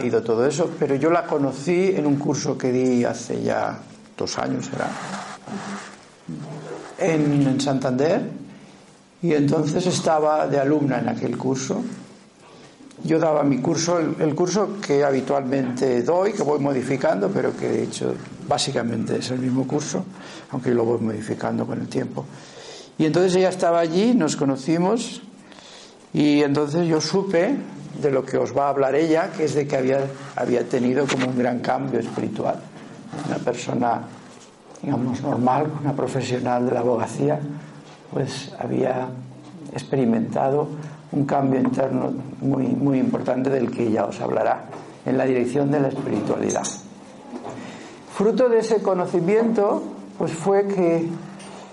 el, ido todo eso, pero yo la conocí en un curso que di hace ya dos años, era, en, Santander, y entonces estaba de alumna en aquel curso. Yo daba mi curso, el, curso que habitualmente doy, que voy modificando, pero que de hecho básicamente es el mismo curso, aunque lo voy modificando con el tiempo. Y entonces ella estaba allí, nos conocimos, y entonces yo supe de lo que os va a hablar ella, que es de que había, había tenido como un gran cambio espiritual. Una persona, digamos, normal, una profesional de la abogacía, pues había experimentado un cambio interno muy, muy importante del que ella os hablará, en la dirección de la espiritualidad. Fruto de ese conocimiento, pues fue que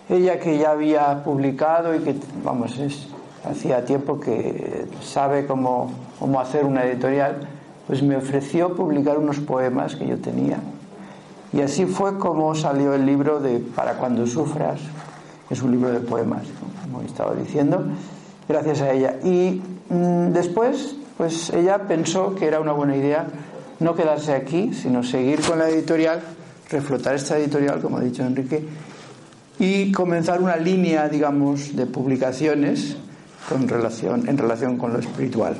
ella que ya había publicado y que, vamos, es, hacía tiempo que sabe cómo, cómo hacer una editorial, pues me ofreció publicar unos poemas que yo tenía. Y así fue como salió el libro de Para cuando sufras, que es un libro de poemas, como estaba diciendo, gracias a ella. Y mm, después, pues ella pensó que era una buena idea no quedarse aquí, sino seguir con la editorial, reflotar esta editorial, como ha dicho Enrique, y comenzar una línea, digamos, de publicaciones con relación, en relación con lo espiritual.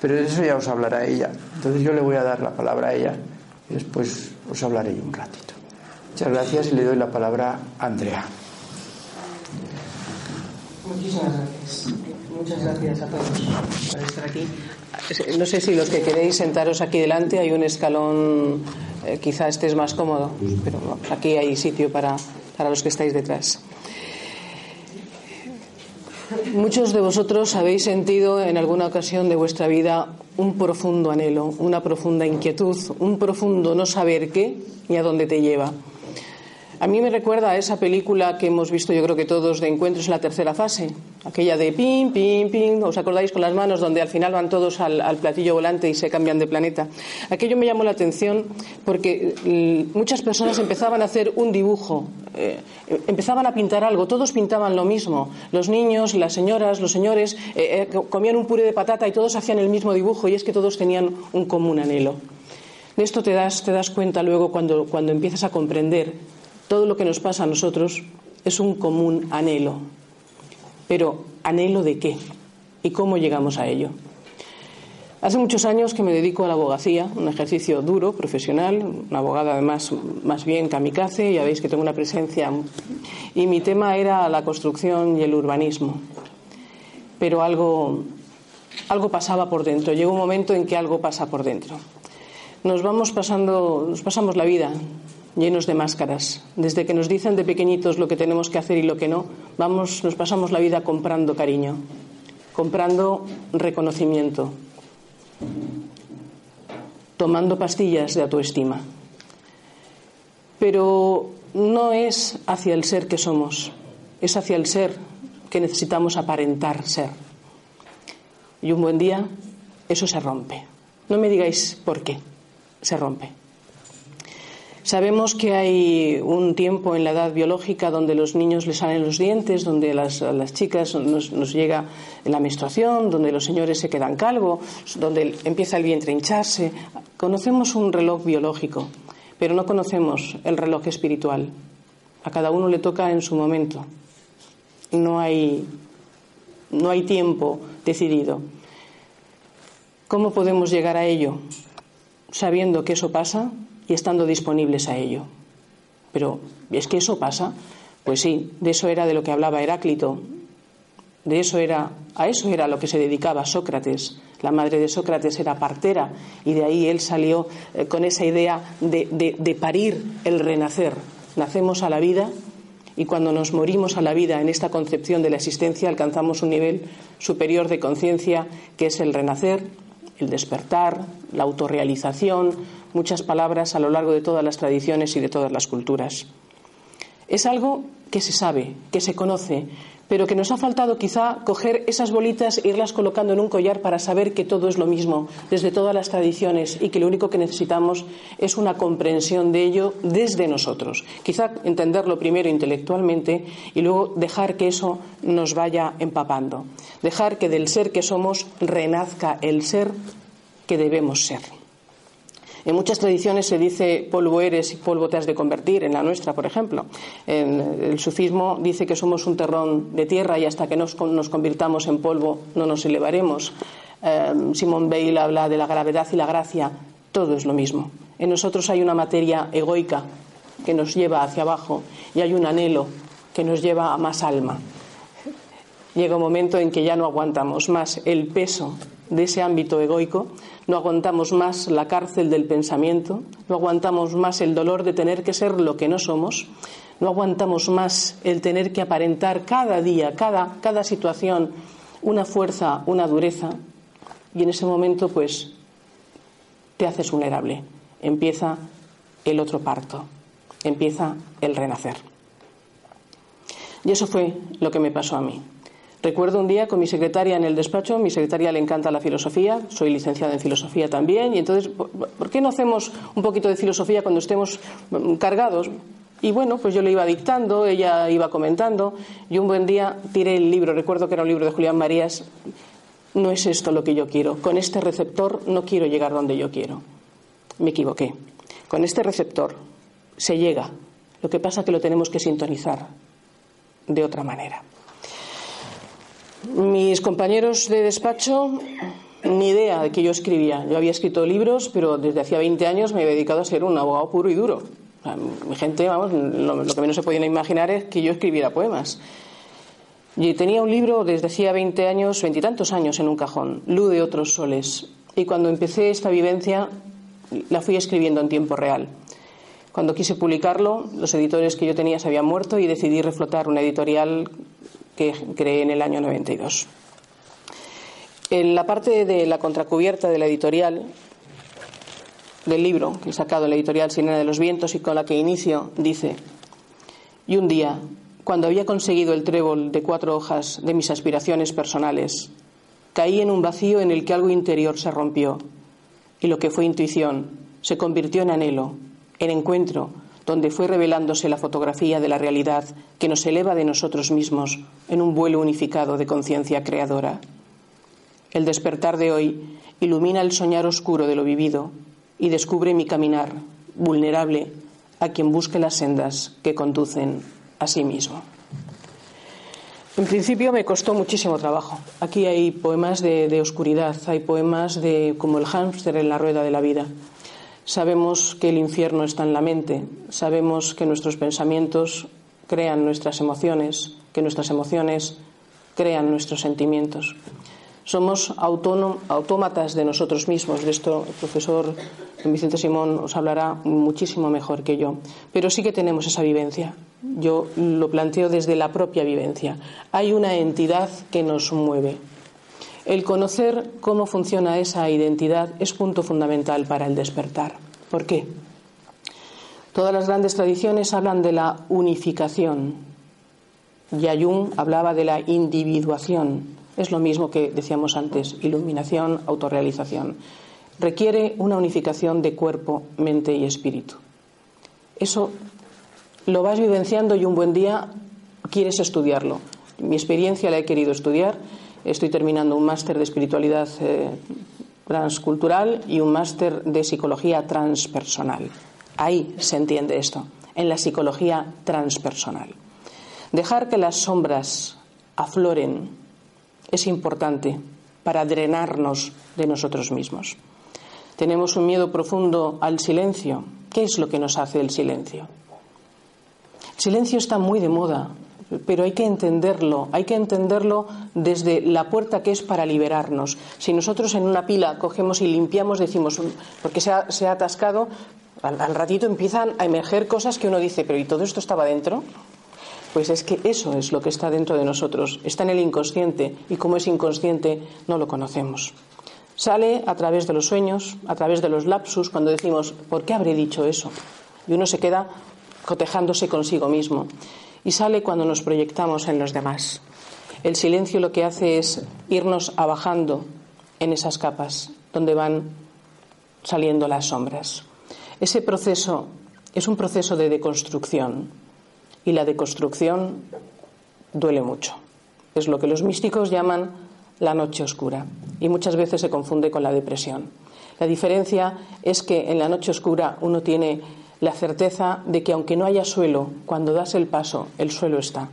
Pero de eso ya os hablará ella. Entonces yo le voy a dar la palabra a ella y después os hablaré un ratito. Muchas gracias y le doy la palabra a Andrea. Muchísimas gracias. Muchas gracias a todos por estar aquí. No sé si los que queréis sentaros aquí delante hay un escalón, eh, quizá estés más cómodo, pero aquí hay sitio para, para los que estáis detrás. Muchos de vosotros habéis sentido en alguna ocasión de vuestra vida un profundo anhelo, una profunda inquietud, un profundo no saber qué ni a dónde te lleva. A mí me recuerda a esa película que hemos visto yo creo que todos de encuentros en la tercera fase, aquella de pim, pim, pim, ¿os acordáis con las manos donde al final van todos al, platillo volante y se cambian de planeta? Aquello me llamó la atención porque mm, muchas personas empezaban a hacer un dibujo, eh, empezaban a pintar algo, todos pintaban lo mismo, los niños, las señoras, los señores eh, eh, comían un puré de patata y todos hacían el mismo dibujo y es que todos tenían un común anhelo. De esto te das, te das cuenta luego cuando, cuando empiezas a comprender todo lo que nos pasa a nosotros es un común anhelo. Pero ¿anhelo de qué? ¿Y cómo llegamos a ello? Hace muchos años que me dedico a la abogacía, un ejercicio duro, profesional, una abogada además más bien kamikaze, ya veis que tengo una presencia. Y mi tema era la construcción y el urbanismo. Pero algo, algo pasaba por dentro, llegó un momento en que algo pasa por dentro. Nos vamos pasando, nos pasamos la vida llenos de máscaras. Desde que nos dicen de pequeñitos lo que tenemos que hacer y lo que no, vamos, nos pasamos la vida comprando cariño, comprando reconocimiento, tomando pastillas de autoestima. Pero no es hacia el ser que somos, es hacia el ser que necesitamos aparentar ser. Y un buen día eso se rompe. No me digáis por qué, se rompe. Sabemos que hay un tiempo en la edad biológica donde los niños les salen los dientes, donde a las, chicas nos, llega la menstruación, donde los señores se quedan calvos, donde empieza el vientre a hincharse. Conocemos un reloj biológico, pero no conocemos el reloj espiritual. A cada uno le toca en su momento. No hay, no hay tiempo decidido. ¿Cómo podemos llegar a ello? Sabiendo que eso pasa, y estando disponibles a ello. Pero, ¿es que eso pasa? Pues sí, de eso era de lo que hablaba Heráclito. De eso era, a eso era lo que se dedicaba Sócrates. La madre de Sócrates era partera y de ahí él salió eh, con esa idea de, de parir el renacer. Nacemos a la vida y cuando nos morimos a la vida en esta concepción de la existencia alcanzamos un nivel superior de conciencia que es el renacer, el despertar, la autorrealización, muchas palabras a lo largo de todas las tradiciones y de todas las culturas. Es algo que se sabe, que se conoce, pero que nos ha faltado quizá coger esas bolitas e irlas colocando en un collar para saber que todo es lo mismo desde todas las tradiciones y que lo único que necesitamos es una comprensión de ello desde nosotros. Quizá entenderlo primero intelectualmente y luego dejar que eso nos vaya empapando. Dejar que del ser que somos renazca el ser que debemos ser. En muchas tradiciones se dice polvo eres y polvo te has de convertir, en la nuestra, por ejemplo. El sufismo dice que somos un terrón de tierra y hasta que nos, nos convirtamos en polvo no nos elevaremos. Em, Simón Bale habla de la gravedad y la gracia, todo es lo mismo. En nosotros hay una materia egoica que nos lleva hacia abajo y hay un anhelo que nos lleva a más alma. Llega un momento en que ya no aguantamos más el peso de ese ámbito egoico, no aguantamos más la cárcel del pensamiento, no aguantamos más el dolor de tener que ser lo que no somos, no aguantamos más el tener que aparentar cada día, cada, cada situación, una fuerza, una dureza, y en ese momento pues te haces vulnerable, empieza el otro parto, empieza el renacer. Y eso fue lo que me pasó a mí. Recuerdo un día con mi secretaria en el despacho, mi secretaria le encanta la filosofía, soy licenciada en filosofía también, y entonces, ¿por qué no hacemos un poquito de filosofía cuando estemos mm, cargados? Y bueno, pues yo le iba dictando, ella iba comentando, y un buen día tiré el libro, recuerdo que era un libro de Julián Marías, no es esto lo que yo quiero, con este receptor no quiero llegar donde yo quiero. Me equivoqué. Con este receptor se llega, lo que pasa es que lo tenemos que sintonizar de otra manera. Mis compañeros de despacho, ni idea de que yo escribía. Yo había escrito libros, pero desde hacía 20 años me había dedicado a ser un abogado puro y duro. mi gente, vamos, lo, que menos se podían imaginar es que yo escribiera poemas. Y tenía un libro desde hacía 20 años, veintitantos años en un cajón, Luz de otros soles. Y cuando empecé esta vivencia, la fui escribiendo en tiempo real. Cuando quise publicarlo, los editores que yo tenía se habían muerto y decidí reflotar una editorial que creé en el año 92. En la parte de la contracubierta de la editorial, del libro que he sacado en la editorial Sirena de los Vientos y con la que inicio, dice: Y un día, cuando había conseguido el trébol de cuatro hojas de mis aspiraciones personales, caí en un vacío en el que algo interior se rompió y lo que fue intuición se convirtió en anhelo, en encuentro, donde fue revelándose la fotografía de la realidad que nos eleva de nosotros mismos en un vuelo unificado de conciencia creadora. El despertar de hoy ilumina el soñar oscuro de lo vivido y descubre mi caminar, vulnerable a quien busque las sendas que conducen a sí mismo. En principio me costó muchísimo trabajo. Aquí hay poemas de, de oscuridad, hay poemas de como el hámster en la rueda de la vida. Sabemos que el infierno está en la mente, sabemos que nuestros pensamientos crean nuestras emociones, que nuestras emociones crean nuestros sentimientos. Somos autómatas de nosotros mismos. De esto el profesor Vicente Simón os hablará muchísimo mejor que yo. Pero sí que tenemos esa vivencia. Yo lo planteo desde la propia vivencia. Hay una entidad que nos mueve, el conocer cómo funciona esa identidad es punto fundamental para el despertar. ¿Por qué? Todas las grandes tradiciones hablan de la unificación. Jung hablaba de la individuación. Es lo mismo que decíamos antes, iluminación, autorrealización. Requiere una unificación de cuerpo, mente y espíritu. Eso lo vas vivenciando y un buen día quieres estudiarlo. Mi experiencia la he querido estudiar Estoy terminando un máster de espiritualidad eh, transcultural y un máster de psicología transpersonal. Ahí se entiende esto, en la psicología transpersonal. Dejar que las sombras afloren es importante para drenarnos de nosotros mismos. Tenemos un miedo profundo al silencio. ¿Qué es lo que nos hace el silencio? El silencio está muy de moda pero hay que entenderlo, hay que entenderlo desde la puerta que es para liberarnos. Si nosotros en una pila cogemos y limpiamos, decimos, porque se ha, se ha atascado, al, al, ratito empiezan a emerger cosas que uno dice, pero ¿y todo esto estaba dentro? Pues es que eso es lo que está dentro de nosotros, está en el inconsciente y como es inconsciente no lo conocemos. Sale a través de los sueños, a través de los lapsus, cuando decimos, ¿por qué habré dicho eso? Y uno se queda cotejándose consigo mismo y sale cuando nos proyectamos en los demás. El silencio lo que hace es irnos abajando en esas capas donde van saliendo las sombras. Ese proceso es un proceso de deconstrucción y la deconstrucción duele mucho. Es lo que los místicos llaman la noche oscura y muchas veces se confunde con la depresión. La diferencia es que en la noche oscura uno tiene la certeza de que aunque no haya suelo, cuando das el paso, el suelo está.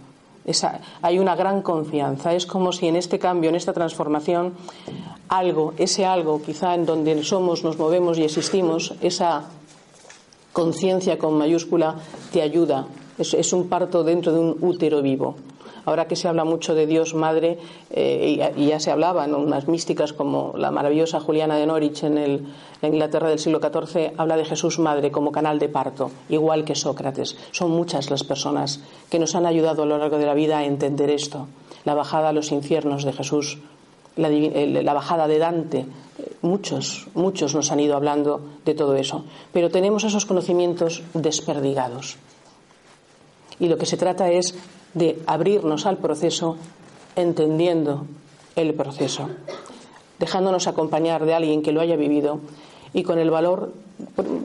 hay una gran confianza. Es como si en este cambio, en esta transformación, algo, ese algo, quizá en donde somos, nos movemos y existimos, esa conciencia con mayúscula te ayuda. es un parto dentro de un útero vivo. Ahora que se habla mucho de Dios Madre, eh, y, ya se hablaba en unas místicas como la maravillosa Juliana de Norwich en la Inglaterra del siglo XIV, habla de Jesús Madre como canal de parto, igual que Sócrates. Son muchas las personas que nos han ayudado a lo largo de la vida a entender esto. La bajada a los infiernos de Jesús, la, la bajada de Dante, muchos, muchos nos han ido hablando de todo eso. Pero tenemos esos conocimientos desperdigados. Y lo que se trata es de abrirnos al proceso entendiendo el proceso, dejándonos acompañar de alguien que lo haya vivido y con el valor,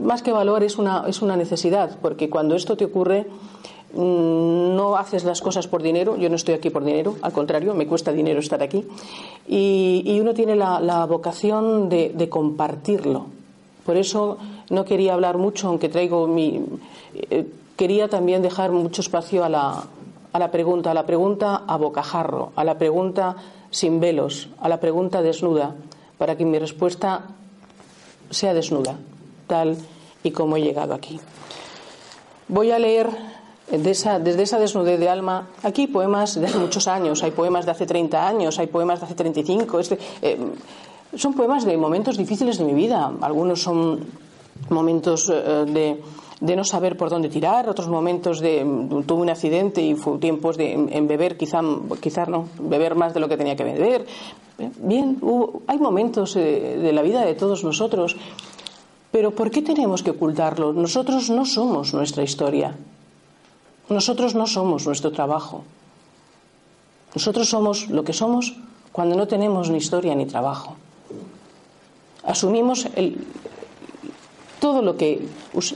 más que valor es una, es una necesidad, porque cuando esto te ocurre mm, no haces las cosas por dinero, yo no estoy aquí por dinero, al contrario, me cuesta dinero estar aquí, y, uno tiene la, vocación de, compartirlo. Por eso no quería hablar mucho, aunque traigo mi... Eh, quería también dejar mucho espacio a la, a la pregunta, a la pregunta a bocajarro, a la pregunta sin velos, a la pregunta desnuda, para que mi respuesta sea desnuda, tal y como he llegado aquí. Voy a leer desde esa desnudez de alma, aquí poemas de hace muchos años, hay poemas de hace 30 años, hay poemas de hace 35, este, eh, son poemas de momentos difíciles de mi vida, algunos son momentos eh, de de no saber por dónde tirar, otros momentos de tuve un accidente y fue tiempos de en, beber, quizá, quizá no, beber más de lo que tenía que beber. Bien, hay momentos eh, de la vida de todos nosotros, pero ¿por qué tenemos que ocultarlo? Nosotros no somos nuestra historia. Nosotros no somos nuestro trabajo. Nosotros somos lo que somos cuando no tenemos ni historia ni trabajo. Asumimos el, todo lo que,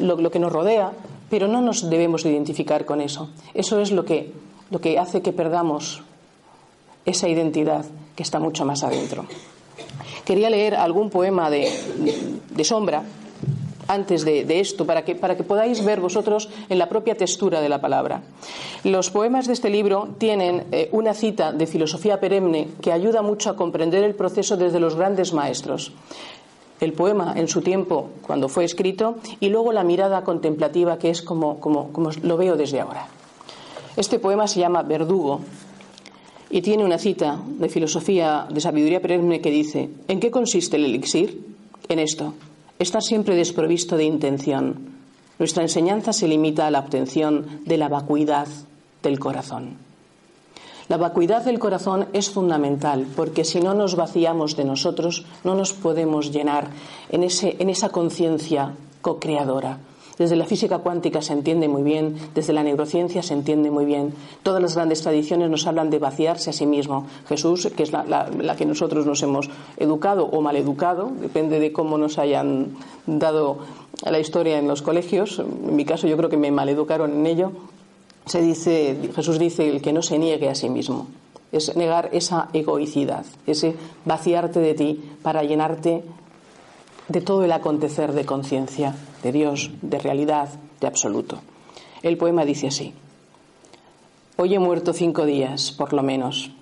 lo, que nos rodea, pero no nos debemos identificar con eso. Eso es lo que, lo que hace que perdamos esa identidad que está mucho más adentro. Quería leer algún poema de, de Sombra antes de, esto, para que, para que podáis ver vosotros en la propia textura de la palabra. Los poemas de este libro tienen eh, una cita de filosofía perenne que ayuda mucho a comprender el proceso desde los grandes maestros el poema en su tiempo cuando fue escrito y luego la mirada contemplativa que es como, como, lo veo desde ahora. Este poema se llama Verdugo y tiene una cita de filosofía de sabiduría perenne que dice, ¿en qué consiste el elixir? En esto, estar siempre desprovisto de intención. Nuestra enseñanza se limita a la obtención de la vacuidad del corazón. La vacuidad del corazón es fundamental porque si no nos vaciamos de nosotros no nos podemos llenar en, ese, en esa conciencia co-creadora. Desde la física cuántica se entiende muy bien, desde la neurociencia se entiende muy bien. Todas las grandes tradiciones nos hablan de vaciarse a sí mismo. Jesús, que es la, la que nosotros nos hemos educado o mal educado, depende de cómo nos hayan dado la historia en los colegios. En mi caso yo creo que me maleducaron en ello se dice, Jesús dice, el que no se niegue a sí mismo. Es negar esa egoicidad, ese vaciarte de ti para llenarte de todo el acontecer de conciencia, de Dios, de realidad, de absoluto. El poema dice así. Hoy he muerto cinco días, por lo menos.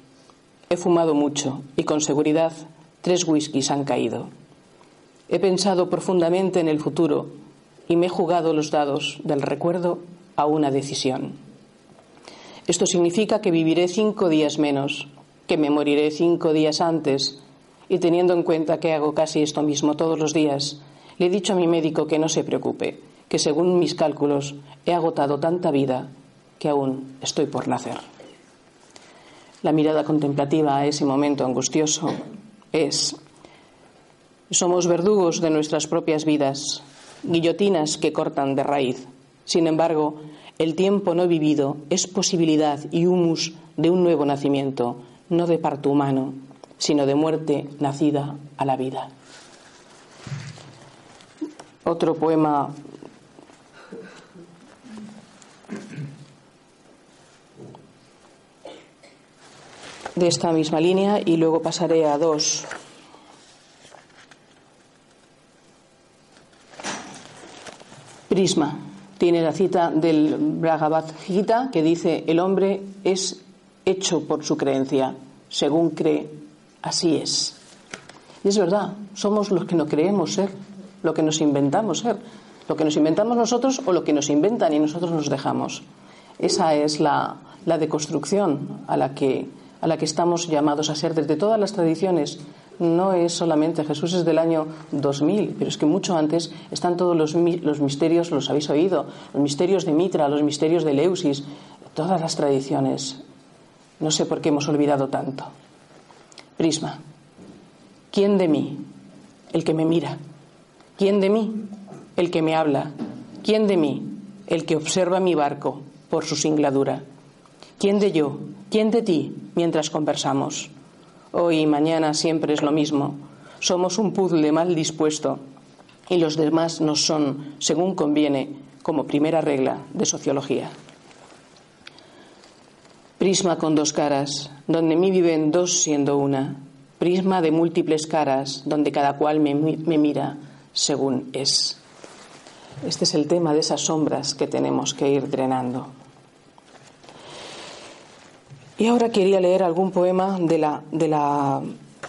He fumado mucho y con seguridad tres whiskies han caído. He pensado profundamente en el futuro y me he jugado los dados del recuerdo a una decisión. Esto significa que viviré cinco días menos, que me moriré cinco días antes, y teniendo en cuenta que hago casi esto mismo todos los días, le he dicho a mi médico que no se preocupe, que según mis cálculos he agotado tanta vida que aún estoy por nacer. La mirada contemplativa a ese momento angustioso es, somos verdugos de nuestras propias vidas, guillotinas que cortan de raíz. Sin embargo, el tiempo no vivido es posibilidad y humus de un nuevo nacimiento, no de parto humano, sino de muerte nacida a la vida. Otro poema. De esta misma línea y luego pasaré a dos. Prisma tiene la cita del Bhagavad Gita que dice: El hombre es hecho por su creencia. Según cree, así es. Y es verdad, somos los que no creemos ser, lo que nos inventamos ser, lo que nos inventamos nosotros o lo que nos inventan y nosotros nos dejamos. Esa es la, la deconstrucción a la, que, a la que estamos llamados a ser desde todas las tradiciones. No es solamente Jesús es del año 2000, pero es que mucho antes están todos los, los misterios, los habéis oído, los misterios de Mitra, los misterios de Leusis, todas las tradiciones. No sé por qué hemos olvidado tanto. Prisma. ¿Quién de mí? El que me mira. ¿Quién de mí? El que me habla. ¿Quién de mí? El que observa mi barco por su singladura. ¿Quién de yo? ¿Quién de ti mientras conversamos? Hoy y mañana siempre es lo mismo. Somos un puzzle mal dispuesto y los demás nos son, según conviene, como primera regla de sociología. Prisma con dos caras, donde mí viven dos siendo una. Prisma de múltiples caras, donde cada cual me, me mira según es. Este es el tema de esas sombras que tenemos que ir drenando. Y ahora quería leer algún poema de la, de la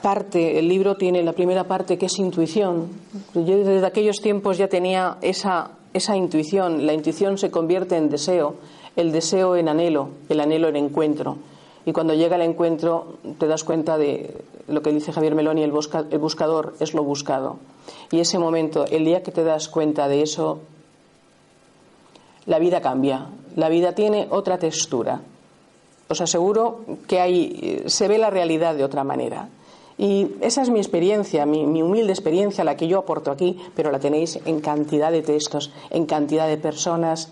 parte, el libro tiene la primera parte que es intuición. Yo desde aquellos tiempos ya tenía esa, esa intuición, la intuición se convierte en deseo, el deseo en anhelo, el anhelo en encuentro. Y cuando llega el encuentro te das cuenta de lo que dice Javier Meloni, el, el buscador es lo buscado. Y ese momento, el día que te das cuenta de eso, la vida cambia, la vida tiene otra textura os aseguro que hay, se ve la realidad de otra manera. Y esa es mi experiencia, mi, humilde experiencia, la que yo aporto aquí, pero la tenéis en cantidad de textos, en cantidad de personas.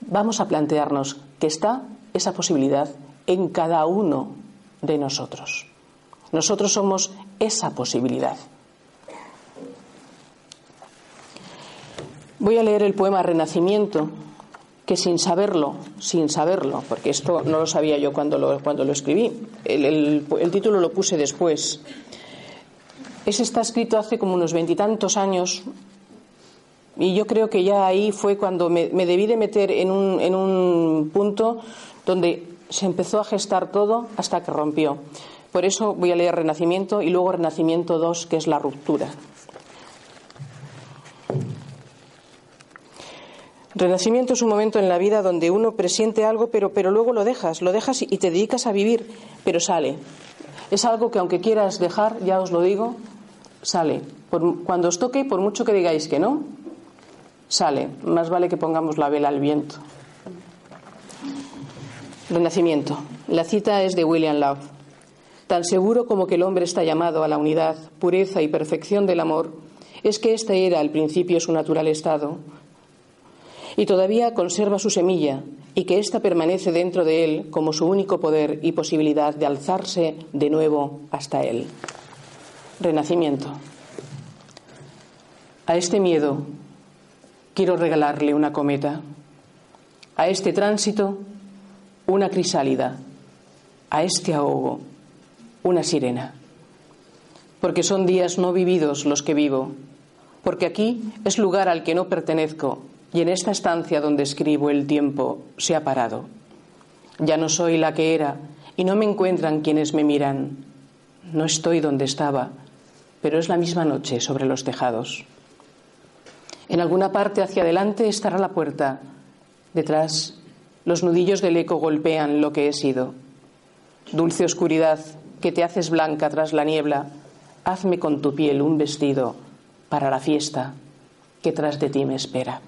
Vamos a plantearnos que está esa posibilidad en cada uno de nosotros. Nosotros somos esa posibilidad. Voy a leer el poema Renacimiento que sin saberlo, sin saberlo, porque esto no lo sabía yo cuando lo, cuando lo escribí, el, título lo puse después. Ese está escrito hace como unos veintitantos años y yo creo que ya ahí fue cuando me, debí de meter en un, en un punto donde se empezó a gestar todo hasta que rompió. Por eso voy a leer Renacimiento y luego Renacimiento 2, que es la ruptura. Renacimiento es un momento en la vida donde uno presiente algo, pero, pero luego lo dejas, lo dejas y te dedicas a vivir, pero sale. Es algo que aunque quieras dejar, ya os lo digo, sale. cuando os toque, por mucho que digáis que no, sale. Más vale que pongamos la vela al viento. Renacimiento. La cita es de William Love. Tan seguro como que el hombre está llamado a la unidad, pureza y perfección del amor, es que este era al principio su natural estado, y todavía conserva su semilla y que ésta permanece dentro de él como su único poder y posibilidad de alzarse de nuevo hasta él. Renacimiento. A este miedo quiero regalarle una cometa, a este tránsito una crisálida, a este ahogo una sirena, porque son días no vividos los que vivo, porque aquí es lugar al que no pertenezco y en esta estancia donde escribo el tiempo se ha parado. Ya no soy la que era y no me encuentran quienes me miran. No estoy donde estaba, pero es la misma noche sobre los tejados. En alguna parte hacia adelante estará la puerta. Detrás, los nudillos del eco golpean lo que he sido. Dulce oscuridad, que te haces blanca tras la niebla, hazme con tu piel un vestido para la fiesta que tras de ti me espera.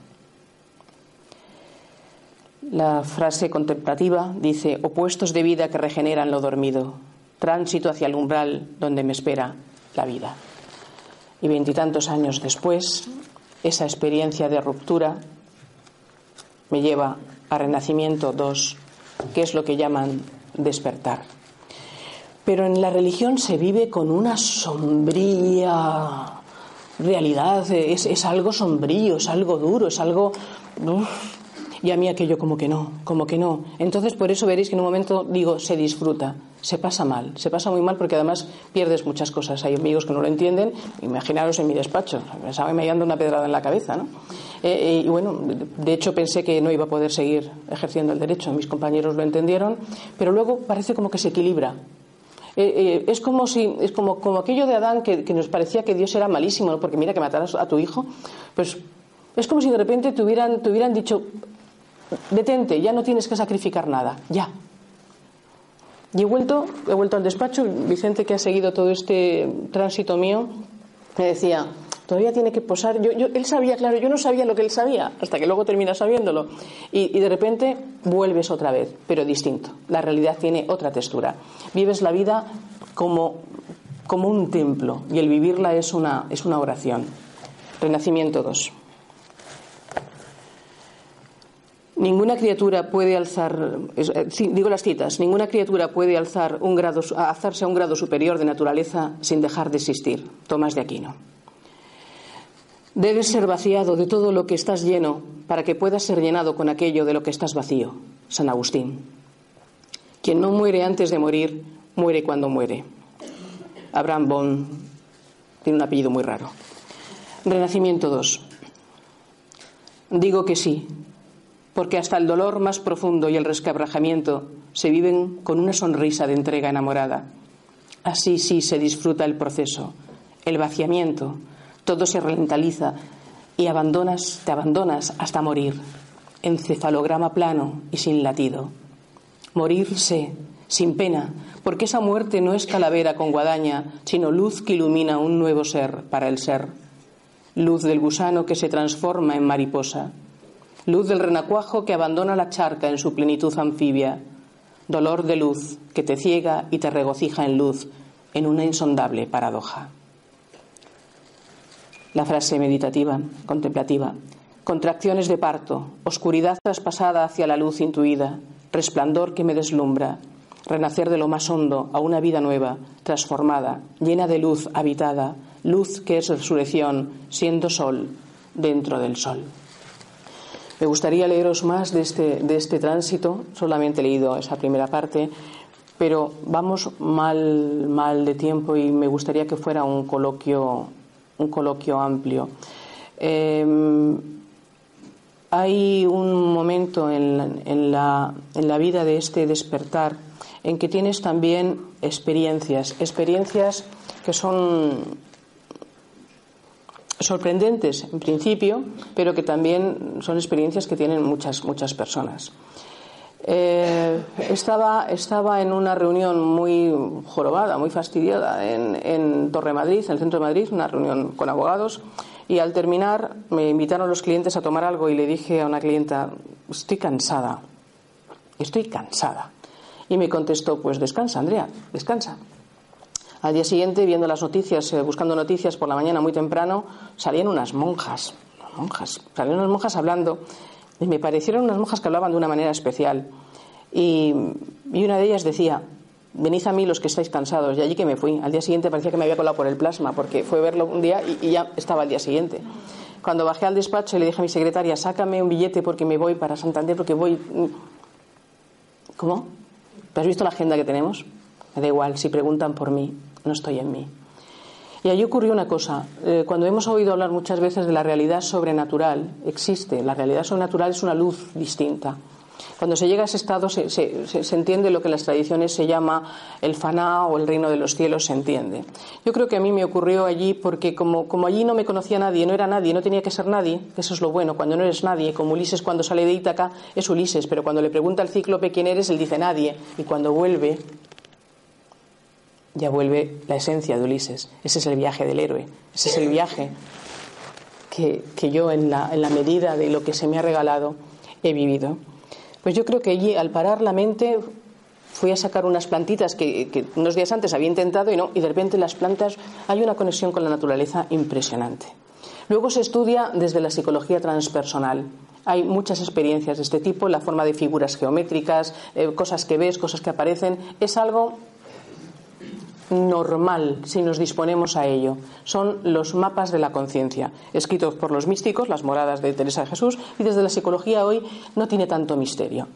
La frase contemplativa dice, opuestos de vida que regeneran lo dormido, tránsito hacia el umbral donde me espera la vida. Y veintitantos años después, esa experiencia de ruptura me lleva a Renacimiento 2, que es lo que llaman despertar. Pero en la religión se vive con una sombría realidad, es, algo sombrío, es algo duro, es algo y a mí aquello como que no, como que no. Entonces por eso veréis que en un momento digo, se disfruta. se pasa mal, se pasa muy mal porque además pierdes muchas cosas. Hay amigos que no lo entienden, imaginaros en mi despacho, me estaba mediando una pedrada en la cabeza, ¿no? Eh, eh, y bueno, de hecho pensé que no iba a poder seguir ejerciendo el derecho, mis compañeros lo entendieron, pero luego parece como que se equilibra. Eh, es como si es como, como aquello de Adán que, nos parecía que Dios era malísimo, ¿no? porque mira que mataras a tu hijo, pues es como si de repente te hubieran, te hubieran dicho detente, ya no tienes que sacrificar nada, ya, y he vuelto, he vuelto al despacho, Vicente que ha seguido todo este tránsito mío, me decía, todavía tiene que posar. Yo, él sabía, claro, yo no sabía lo que él sabía, hasta que luego termina sabiéndolo. Y, y, de repente vuelves otra vez, pero distinto. La realidad tiene otra textura. Vives la vida como, como un templo y el vivirla es una, es una oración. Renacimiento 2. Ninguna criatura puede alzar, eh, digo las citas, ninguna criatura puede alzar un grado, alzarse a un grado superior de naturaleza sin dejar de existir. Tomás de Aquino. Debes ser vaciado de todo lo que estás lleno para que puedas ser llenado con aquello de lo que estás vacío. San Agustín. Quien no muere antes de morir, muere cuando muere. Abraham Bond tiene un apellido muy raro. Renacimiento 2. Digo que sí, porque hasta el dolor más profundo y el resquebrajamiento se viven con una sonrisa de entrega enamorada. Así sí se disfruta el proceso, el vaciamiento, todo se ralentiza y abandonas, te abandonas hasta morir, encefalograma plano y sin latido. Morirse sin pena, porque esa muerte no es calavera con guadaña, sino luz que ilumina un nuevo ser para el ser, luz del gusano que se transforma en mariposa luz del renacuajo que abandona la charca en su plenitud anfibia, dolor de luz que te ciega y te regocija en luz, en una insondable paradoja. La frase meditativa, contemplativa, contracciones de parto, oscuridad traspasada hacia la luz intuida, resplandor que me deslumbra, renacer de lo más hondo a una vida nueva, transformada, llena de luz habitada, luz que es resurrección, siendo sol dentro del sol. Me gustaría leeros más de este, de este tránsito, solamente he leído esa primera parte, pero vamos mal, mal de tiempo y me gustaría que fuera un coloquio, un coloquio amplio. Em, hay un momento en, en, la, en la vida de este despertar en que tienes también experiencias, experiencias que son sorprendentes en principio, pero que también son experiencias que tienen muchas, muchas personas. Eh, estaba, estaba en una reunión muy jorobada, muy fastidiada en, en Torre Madrid, en el centro de Madrid, una reunión con abogados, y al terminar me invitaron los clientes a tomar algo y le dije a una clienta, estoy cansada, estoy cansada. Y me contestó, pues descansa, Andrea, descansa. Al día siguiente, viendo las noticias, eh, buscando noticias por la mañana muy temprano, salían unas monjas, monjas, salían unas monjas hablando, y me parecieron unas monjas que hablaban de una manera especial. Y, una de ellas decía, venid a mí los que estáis cansados, y allí que me fui. Al día siguiente parecía que me había colado por el plasma, porque fue verlo un día y, ya estaba al día siguiente. Cuando bajé al despacho y le dije a mi secretaria, sácame un billete porque me voy para Santander, porque voy... ¿Cómo? ¿Te has visto la agenda que tenemos? Me da igual, si preguntan por mí no estoy en mí. Y allí ocurrió una cosa. Eh, cuando hemos oído hablar muchas veces de la realidad sobrenatural, existe. La realidad sobrenatural es una luz distinta. Cuando se llega a ese estado se, entiende lo que en las tradiciones se llama el faná o el reino de los cielos, se entiende. Yo creo que a mí me ocurrió allí porque como, como allí no me conocía nadie, no era nadie, no tenía que ser nadie, eso es lo bueno, cuando no eres nadie, como Ulises cuando sale de Ítaca es Ulises, pero cuando le pregunta al cíclope quién eres, él dice nadie, y cuando vuelve ya vuelve la esencia de Ulises. Ese es el viaje del héroe, ese es el viaje que, yo en la, en la, medida de lo que se me ha regalado he vivido. Pues yo creo que allí al parar la mente fui a sacar unas plantitas que, que, unos días antes había intentado y no, y de repente las plantas hay una conexión con la naturaleza impresionante. Luego se estudia desde la psicología transpersonal. Hay muchas experiencias de este tipo, la forma de figuras geométricas, eh, cosas que ves, cosas que aparecen. Es algo normal si nos disponemos a ello. Son los mapas de la conciencia, escritos por los místicos, las moradas de Teresa de Jesús, y desde la psicología hoy no tiene tanto misterio.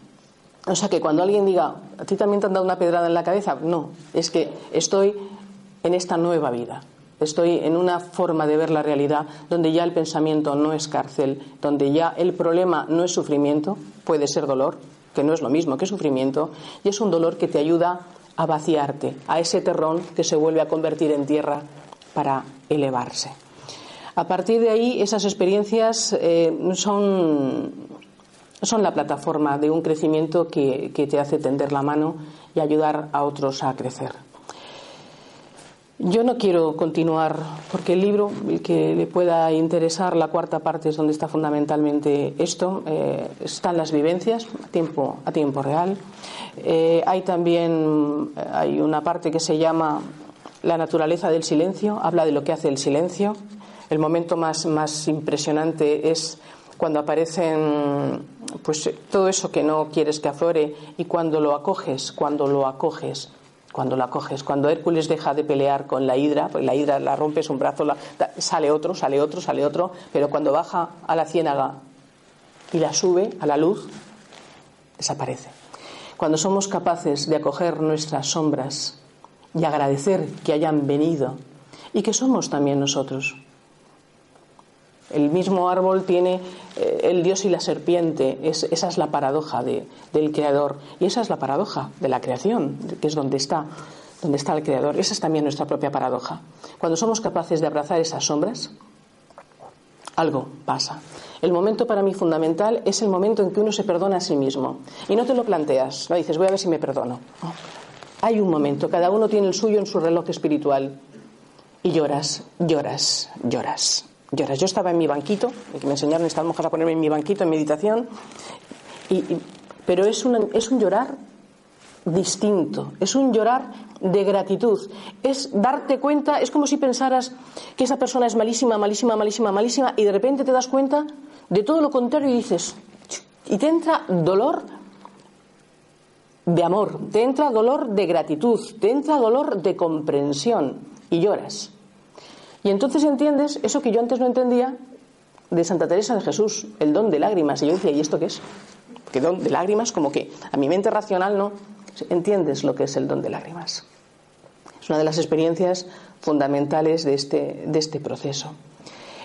O sea que cuando alguien diga, ¿a ti también te han dado una pedrada en la cabeza? No, es que estoy en esta nueva vida. Estoy en una forma de ver la realidad donde ya el pensamiento no es cárcel, donde ya el problema no es sufrimiento, puede ser dolor, que no es lo mismo que sufrimiento, y es un dolor que te ayuda a vaciarte, a ese terrón que se vuelve a convertir en tierra para elevarse. A partir de ahí, esas experiencias eh, son, son la plataforma de un crecimiento que, que te hace tender la mano y ayudar a otros a crecer. Yo no quiero continuar porque el libro, el que le pueda interesar, la cuarta parte es donde está fundamentalmente esto, eh, están las vivencias a tiempo, a tiempo real. Eh, hay también hay una parte que se llama la naturaleza del silencio, habla de lo que hace el silencio. El momento más, más impresionante es cuando aparecen pues todo eso que no quieres que aflore y cuando lo acoges, cuando lo acoges cuando la coges. Cuando Hércules deja de pelear con la hidra, pues la hidra la rompes un brazo, sale otro, sale otro, sale otro, pero cuando baja a la ciénaga y la sube a la luz, desaparece. Cuando somos capaces de acoger nuestras sombras y agradecer que hayan venido y que somos también nosotros, el mismo árbol tiene eh, el dios y la serpiente. esa es la paradoja del creador. Y esa es la paradoja de la creación, que es donde está, donde está el creador. Esa es también nuestra propia paradoja. Cuando somos capaces de abrazar esas sombras, algo pasa. El momento para mí fundamental es el momento en que uno se perdona a sí mismo. Y no te lo planteas, no dices, voy a ver si me perdono. Hay un momento, cada uno tiene el suyo en su reloj espiritual. Y lloras, lloras, lloras. Yo estaba en mi banquito, que me enseñaron estas monjas a ponerme en mi banquito en meditación, pero es un, es un llorar distinto, es un llorar de gratitud, es darte cuenta, es como si pensaras que esa persona es malísima, malísima, malísima, malísima, y de repente te das cuenta de todo lo contrario y dices, y te entra dolor de amor, te entra dolor de gratitud, te entra dolor de comprensión y lloras. Y entonces entiendes eso que yo antes no entendía de Santa Teresa de Jesús, el don de lágrimas. Y yo decía, ¿y esto qué es? ¿Qué don de lágrimas? Como que a mi mente racional no. Entiendes lo que es el don de lágrimas. Es una de las experiencias fundamentales de este, de este proceso.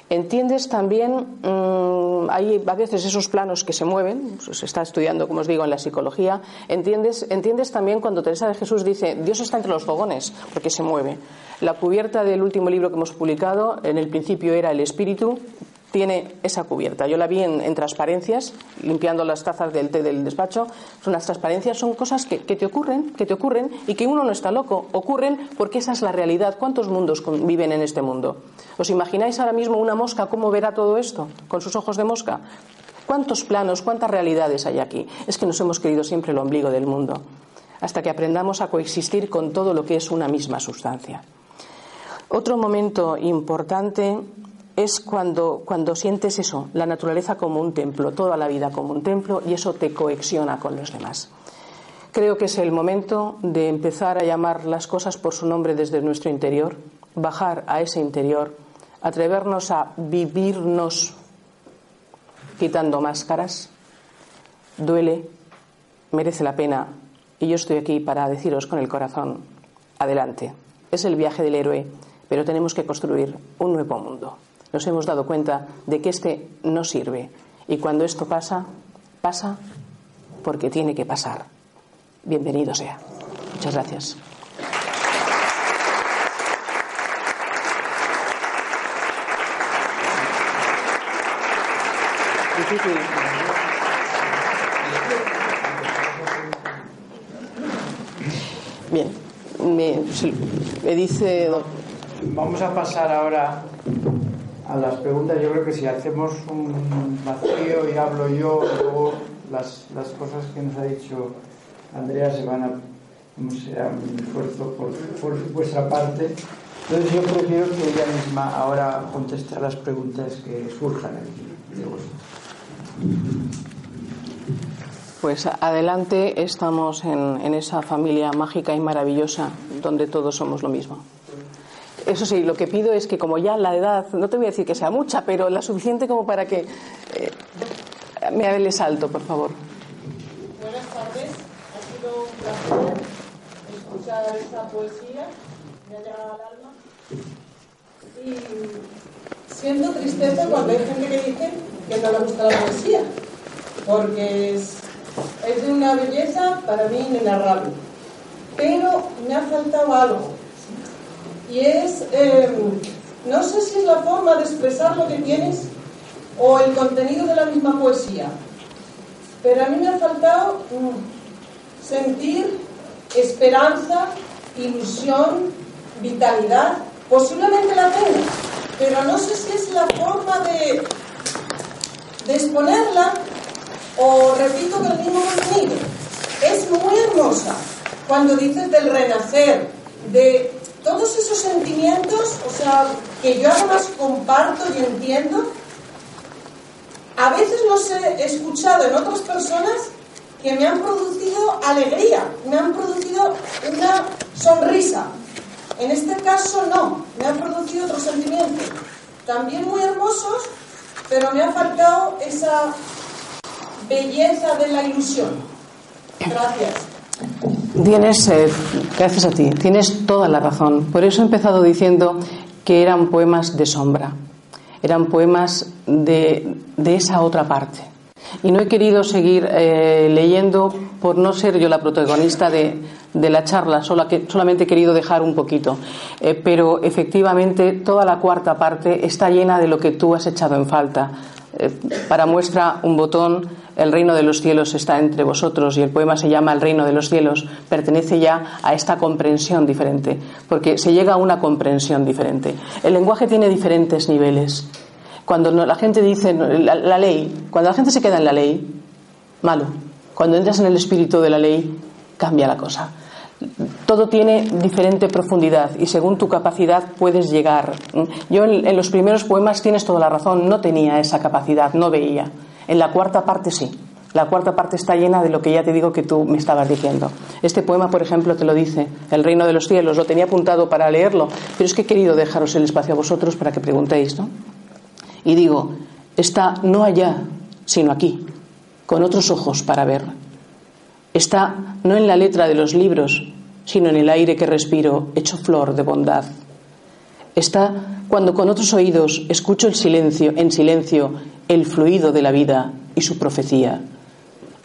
Entiendes también, mm, hay a veces esos planos que se mueven, se está estudiando, como os digo, en la psicología, entiendes, entiendes también cuando Teresa de Jesús dice, Dios está entre los fogones, porque se mueve. La cubierta del último libro que hemos publicado, en el principio era el espíritu, tiene esa cubierta. Yo la vi en, transparencias, limpiando las tazas del té del despacho. Son las transparencias, son cosas que, te ocurren, que te ocurren y que uno no está loco. Ocurren porque esa es la realidad. ¿Cuántos mundos viven en este mundo? ¿Os imagináis ahora mismo una mosca cómo verá todo esto con sus ojos de mosca? ¿Cuántos planos, cuántas realidades hay aquí? Es que nos hemos querido siempre el ombligo del mundo, hasta que aprendamos a coexistir con todo lo que es una misma sustancia. Otro momento importante es cuando, cuando sientes eso, la naturaleza como un templo, toda la vida como un templo, y eso te coexiona con los demás. Creo que es el momento de empezar a llamar las cosas por su nombre desde nuestro interior, bajar a ese interior, atrevernos a vivirnos quitando máscaras. Duele, merece la pena, y yo estoy aquí para deciros con el corazón, adelante. Es el viaje del héroe, pero tenemos que construir un nuevo mundo nos hemos dado cuenta de que este no sirve. Y cuando esto pasa, pasa porque tiene que pasar. Bienvenido sea. Muchas gracias. Bien, me, me dice. Vamos a pasar ahora a las preguntas, yo creo que si hacemos un vacío y hablo yo, luego las, las cosas que nos ha dicho Andrea se van a. será un esfuerzo por, por vuestra parte. Entonces yo prefiero que ella misma ahora conteste a las preguntas que surjan aquí Pues adelante estamos en, en esa familia mágica y maravillosa donde todos somos lo mismo. Eso sí, lo que pido es que como ya la edad, no te voy a decir que sea mucha, pero la suficiente como para que eh, me hable salto, por favor. Buenas tardes. Ha sido un placer escuchar esta poesía. Me ha llegado al alma. Y siento tristeza cuando hay gente que dice que no le gusta la poesía, porque es, es de una belleza para mí inenarrable. Pero me ha faltado algo. Y es, em, no sé si es la forma de expresar lo que tienes o el contenido de la misma poesía, pero a mí me ha faltado mm, sentir esperanza, ilusión, vitalidad. Posiblemente la tengo, pero no sé si es la forma de, de exponerla o repito que el mismo contenido. Es muy hermosa cuando dices del renacer, de todos esos sentimientos, o sea, que yo además comparto y entiendo, a veces los he escuchado en otras personas que me han producido alegría, me han producido una sonrisa. En este caso no, me han producido otros sentimientos, también muy hermosos, pero me ha faltado esa belleza de la ilusión. Gracias. Tienes, eh, gracias a ti, tienes toda la razón. Por eso he empezado diciendo que eran poemas de sombra eran poemas de, esa otra parte. Y no he querido seguir eh, leyendo por no ser yo la protagonista de, la charla, que, solamente he querido dejar un poquito. Eh, pero efectivamente toda la cuarta parte está llena de lo que tú has echado en falta. Eh, para muestra un botón, el reino de los cielos está entre vosotros y el poema se llama El reino de los cielos, pertenece ya a esta comprensión diferente, porque se llega a una comprensión diferente. El lenguaje tiene diferentes niveles. Cuando la gente dice la, ley, cuando la gente se queda en la ley, malo. Cuando entras en el espíritu de la ley, cambia la cosa todo tiene diferente profundidad y según tu capacidad puedes llegar. Yo en, los primeros poemas tienes toda la razón, no tenía esa capacidad, no veía. En la cuarta parte sí. La cuarta parte está llena de lo que ya te digo que tú me estabas diciendo. Este poema, por ejemplo, te lo dice, El reino de los cielos, lo tenía apuntado para leerlo, pero es que he querido dejaros el espacio a vosotros para que preguntéis, ¿no? Y digo, está no allá, sino aquí, con otros ojos para ver está no en la letra de los libros, sino en el aire que respiro, hecho flor de bondad. Está cuando con otros oídos escucho el silencio, en silencio, el fluido de la vida y su profecía.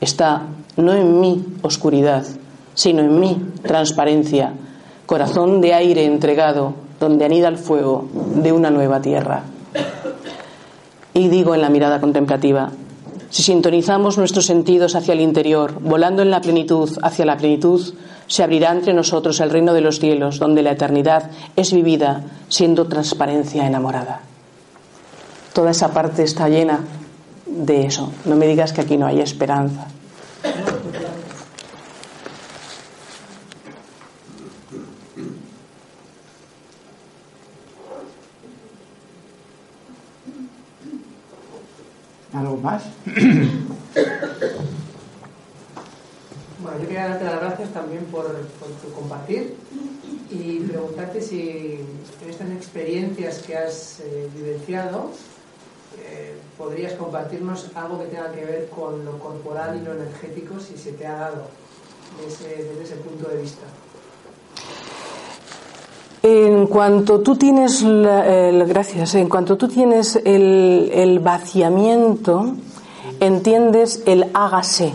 Está no en mi oscuridad, sino en mi transparencia, corazón de aire entregado, donde anida el fuego de una nueva tierra. Y digo en la mirada contemplativa, si sintonizamos nuestros sentidos hacia el interior, volando en la plenitud hacia la plenitud, se abrirá entre nosotros el reino de los cielos, donde la eternidad es vivida siendo transparencia enamorada. Toda esa parte está llena de eso. No me digas que aquí no hay esperanza. Más? Bueno, yo quería darte las gracias también por, tu compartir y preguntarte si en estas experiencias que has eh, vivenciado eh, podrías compartirnos algo que tenga que ver con lo corporal y lo energético, si se te ha dado desde ese punto de vista. En cuanto tú tienes, el, gracias, en cuanto tú tienes el, el vaciamiento, entiendes el hágase.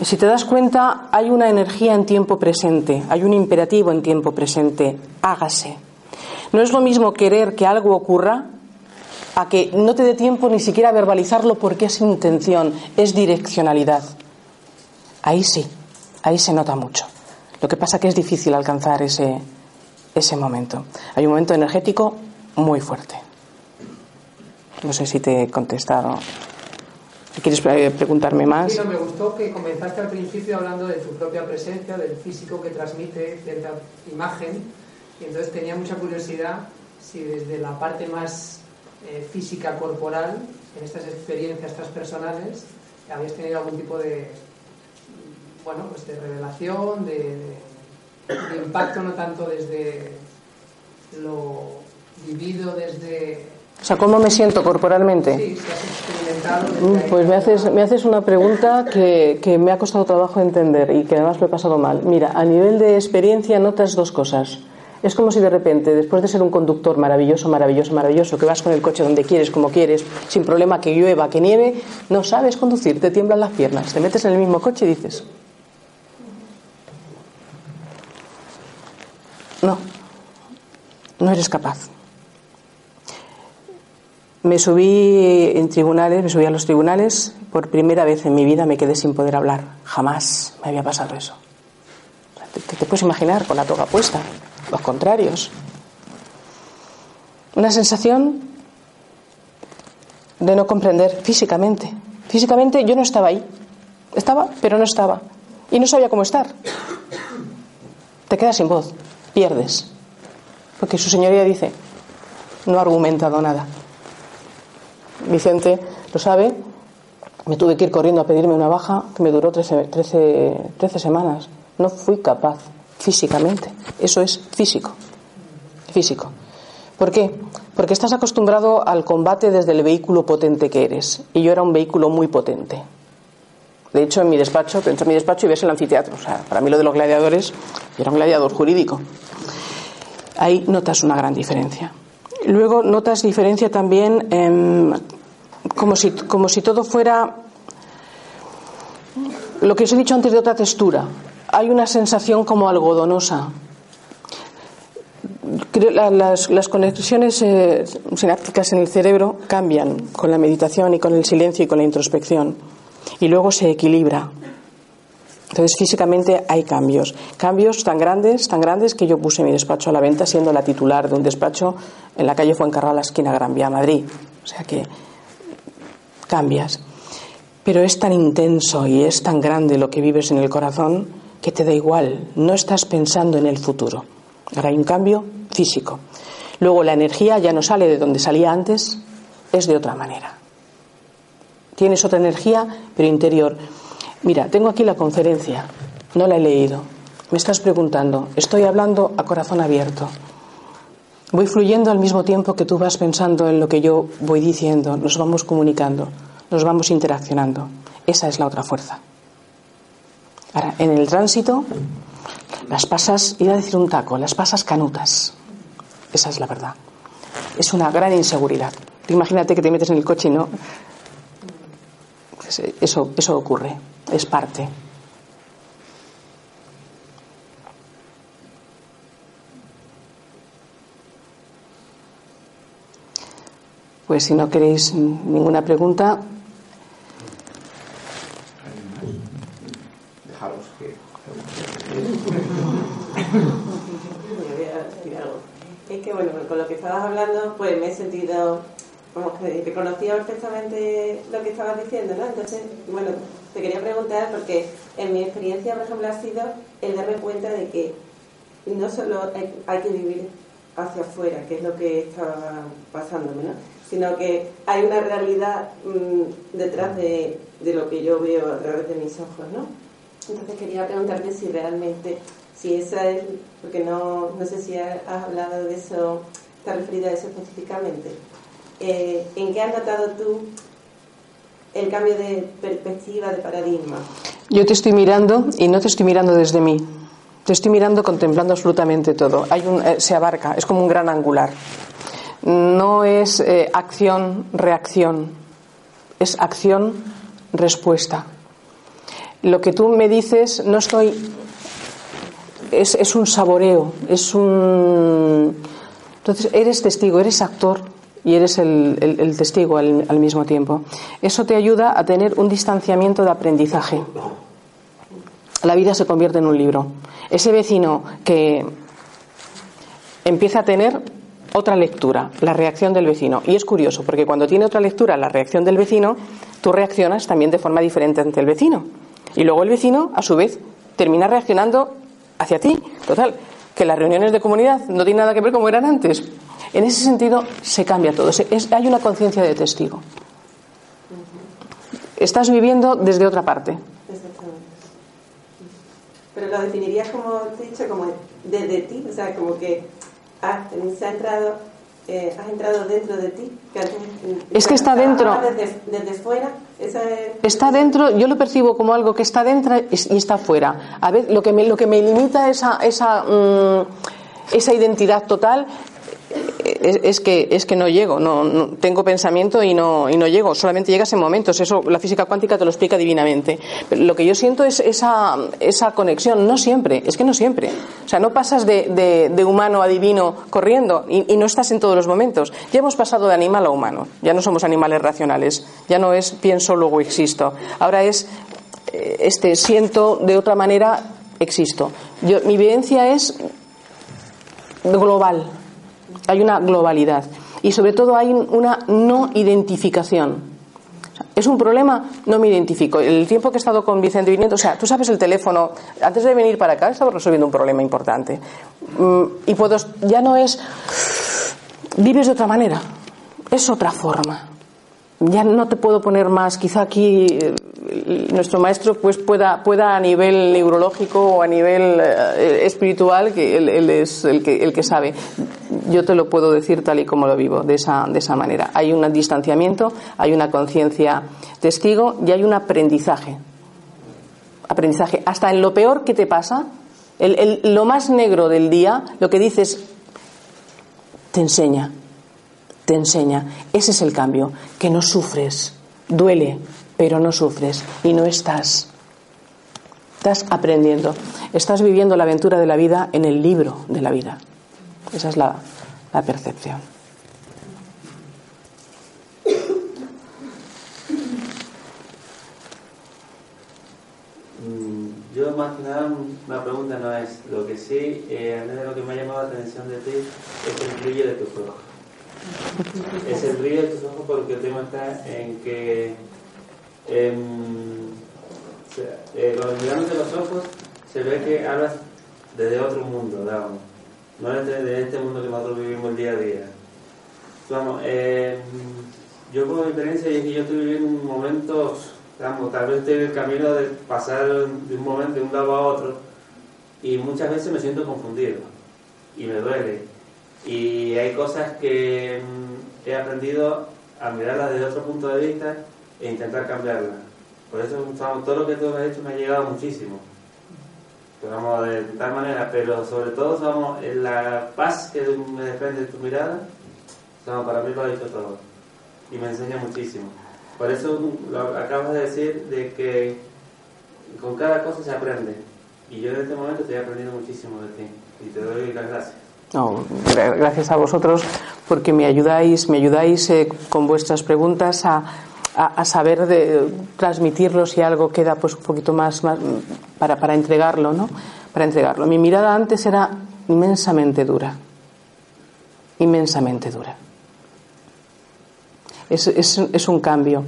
Si te das cuenta, hay una energía en tiempo presente, hay un imperativo en tiempo presente, hágase. No es lo mismo querer que algo ocurra a que no te dé tiempo ni siquiera a verbalizarlo porque es intención, es direccionalidad. Ahí sí, ahí se nota mucho. Lo que pasa es que es difícil alcanzar ese, ese momento. Hay un momento energético muy fuerte. No sé si te he contestado. ¿Quieres eh, preguntarme más? Sí, me gustó que comenzaste al principio hablando de tu propia presencia, del físico que transmite cierta imagen. Y entonces tenía mucha curiosidad si desde la parte más eh, física corporal, en estas experiencias transpersonales, habías tenido algún tipo de, bueno, pues de revelación, de, impacto no tanto desde lo vivido desde O sea, ¿cómo me siento corporalmente? Sí, si has experimentado. Mm, Pues me haces, me haces una pregunta que, que me ha costado trabajo entender y que además lo he pasado mal. Mira, a nivel de experiencia notas dos cosas. Es como si de repente, después de ser un conductor maravilloso, maravilloso, maravilloso, que vas con el coche donde quieres, como quieres, sin problema, que llueva, que nieve, no sabes conducir, te tiemblan las piernas, te metes en el mismo coche y dices, no, no eres capaz. Me subí en tribunales, me subí a los tribunales, por primera vez en mi vida me quedé sin poder hablar. Jamás me había pasado eso. O sea, ¿Te, te puedes imaginar con la toga puesta? Los contrarios. Una sensación de no comprender físicamente. Físicamente yo no estaba ahí. Estaba, pero no estaba. Y no sabía cómo estar. Te quedas sin voz, pierdes. Porque su señoría dice, no ha argumentado nada. Vicente lo sabe, me tuve que ir corriendo a pedirme una baja que me duró 13, 13, 13 semanas. No fui capaz físicamente. Eso es físico. Físico. ¿Por qué? Porque estás acostumbrado al combate desde el vehículo potente que eres. Y yo era un vehículo muy potente. De hecho, en mi despacho, te entras en mi despacho y ves el anfiteatro. O sea, para mí lo de los gladiadores, era un gladiador jurídico. Ahí notas una gran diferencia. Luego notas diferencia también em, como, si, como si todo fuera lo que os he dicho antes de otra textura. Hay una sensación como algodonosa. Las, las conexiones eh, sinápticas en el cerebro cambian con la meditación y con el silencio y con la introspección. Y luego se equilibra. Entonces, físicamente hay cambios. Cambios tan grandes, tan grandes que yo puse mi despacho a la venta siendo la titular de un despacho en la calle Fuencarral, la esquina Gran Vía, Madrid. O sea que cambias. Pero es tan intenso y es tan grande lo que vives en el corazón que te da igual. No estás pensando en el futuro. Ahora hay un cambio físico. Luego la energía ya no sale de donde salía antes, es de otra manera. Tienes otra energía, pero interior. Mira, tengo aquí la conferencia, no la he leído. Me estás preguntando, estoy hablando a corazón abierto. Voy fluyendo al mismo tiempo que tú vas pensando en lo que yo voy diciendo, nos vamos comunicando, nos vamos interaccionando. Esa es la otra fuerza. Ahora, en el tránsito, las pasas, iba a decir un taco, las pasas canutas. Esa es la verdad. Es una gran inseguridad. Imagínate que te metes en el coche y no. Eh, Eso, eso ocurre, es parte. Pues si no queréis ninguna pregunta, Dejaros que. Yo voy a decir algo. Es que, bueno, con lo que estabas hablando, pues me he sentido como que reconocía perfectamente lo que estabas diciendo, ¿no? Entonces, bueno, te quería preguntar, porque en mi experiencia, por ejemplo, ha sido el darme cuenta de que no solo hay, que vivir hacia afuera, que es lo que estaba pasándome, ¿no? Sino que hay una realidad mm, detrás de, lo que yo veo a través de mis ojos, ¿no? Entonces quería preguntarte si realmente, si esa es, porque no, no sé si has hablado de eso, te referido a eso específicamente. Eh, ¿En qué has notado tú el cambio de perspectiva, de paradigma? yo te estoy mirando y no te estoy mirando desde mí. Te estoy mirando contemplando absolutamente todo. Eh, se abarca, es como un gran angular. No es eh, acción-reacción, es acción-respuesta. Lo que tú me dices, no estoy. Es, es un saboreo, es un. Entonces, eres testigo, eres actor y eres el, testigo al, al mismo tiempo. Eso te ayuda a tener un distanciamiento de aprendizaje. La vida se convierte en un libro. Ese vecino que empieza a tener otra lectura, la reacción del vecino. Y es curioso, porque cuando tiene otra lectura, la reacción del vecino, tú reaccionas también de forma diferente ante el vecino. Y luego el vecino, a su vez, termina reaccionando hacia ti. Total, que las reuniones de comunidad no tienen nada que ver como eran antes. En ese sentido, se cambia todo. Se- es- hay una conciencia de testigo. Estás viviendo desde otra parte. Pero lo definirías como te dicho, como desde ti, o sea, como que ah, se ha entrado eh, has entrado dentro de ti. es que está dentro. Desde, fuera. Está dentro, yo lo percibo como algo que está dentro y está fuera. A ver, lo que me, lo que me limita esa, esa, mm, esa identidad total es, que, es que no llego, no, tengo pensamiento y no, y no llego, solamente llegas en momentos. Eso la física cuántica te lo explica divinamente. lo que yo siento es esa, esa conexión, no siempre, es que no siempre. O sea, no pasas de, de, humano a divino corriendo y, y, no estás en todos los momentos. Ya hemos pasado de animal a humano, ya no somos animales racionales, ya no es pienso, luego existo. Ahora es eh, este siento de otra manera, existo. Yo, mi vivencia es global hay una globalidad y sobre todo hay una no identificación. ¿Es un problema? No me identifico. El tiempo que he estado con Vicente viniendo, o sea, tú sabes el teléfono, antes de venir para acá estaba resolviendo un problema importante. Mm, y puedo, ya no es, vives de otra manera, es otra forma. Ya no te puedo poner más, quizá aquí eh, nuestro maestro pues pueda, pueda a nivel neurológico o a nivel eh, espiritual, que él, es el que, el que sabe. Yo te lo puedo decir tal y como lo vivo, de esa, de esa manera. Hay un distanciamiento, hay una conciencia testigo y hay un aprendizaje. Aprendizaje. Hasta en lo peor que te pasa, el, lo más negro del día, lo que dices, te enseña, te enseña. Ese es el cambio, que no sufres, duele, pero no sufres y no estás. Estás aprendiendo, estás viviendo la aventura de la vida en el libro de la vida. Esa es la, percepción. Mm, yo más que nada una pregunta no es, lo que sí, eh, lo que me ha llamado la atención de ti es el brillo de tus ojos. Es el brillo de tus ojos porque el tema está en que eh, cuando miramos de los ojos se ve que hablas desde otro mundo, digamos. no desde de este mundo que nosotros vivimos el día a día. Vamos, em, yo por mi experiencia es que yo estoy viviendo un momento, digamos, tal vez estoy en el camino de pasar de un momento de un lado a otro y muchas veces me siento confundido y me duele. Y hay cosas que em, he aprendido a mirarlas desde otro punto de vista e intentar cambiarla. Por eso todo lo que tú has hecho me ha llegado muchísimo. Pero, de tal manera, pero sobre todo somos la paz que me desprende de tu mirada, para mí lo ha dicho todo. Y me enseña muchísimo. Por eso lo acabas de decir de que con cada cosa se aprende. Y yo en este momento estoy aprendiendo muchísimo de ti. Y te doy las gracias. No, gracias a vosotros porque me ayudáis, me ayudáis eh, con vuestras preguntas a a, saber de transmitirlo si algo queda pues un poquito más, más para, para entregarlo, ¿no? Para entregarlo. Mi mirada antes era inmensamente dura, inmensamente dura. Es, es, es un cambio.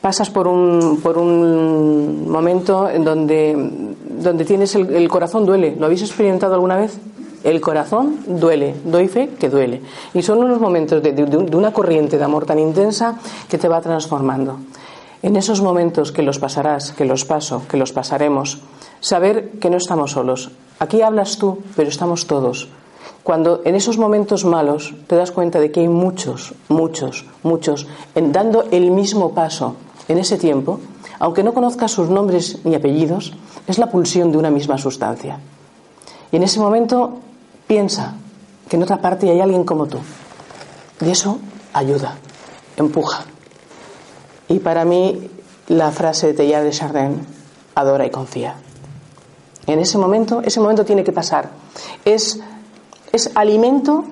Pasas por un, por un momento en donde, donde tienes el, el corazón duele. ¿Lo habéis experimentado alguna vez? El corazón duele, doy fe que duele. Y son unos momentos de, una corriente de amor tan intensa que te va transformando. En esos momentos que los pasarás, que los paso, que los pasaremos, saber que no estamos solos. Aquí hablas tú, pero estamos todos. Cuando en esos momentos malos te das cuenta de que hay muchos, muchos, muchos, en, dando el mismo paso en ese tiempo, aunque no conozcas sus nombres ni apellidos, es la pulsión de una misma sustancia. Y en ese momento Piensa que en otra parte hay alguien como tú. Y eso ayuda, empuja. Y para mí la frase de Teilhard de Chardin, adora y confía. En ese momento, ese momento tiene que pasar. Es, es alimento,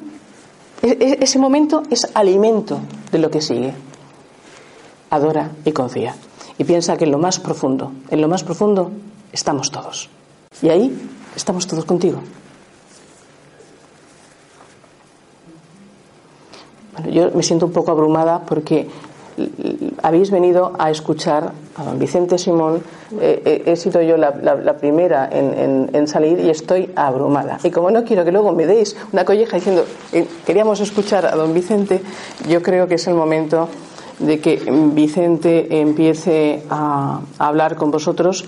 ese momento es alimento de lo que sigue. Adora y confía. Y piensa que en lo más profundo, en lo más profundo estamos todos. Y ahí estamos todos contigo. Yo me siento un poco abrumada porque habéis venido a escuchar a don Vicente Simón. Eh, eh, he sido yo la, primera en, salir y estoy abrumada. Y como no quiero que luego me deis una colleja diciendo eh, queríamos escuchar a don Vicente, yo creo que es el momento de que Vicente empiece a, hablar con vosotros.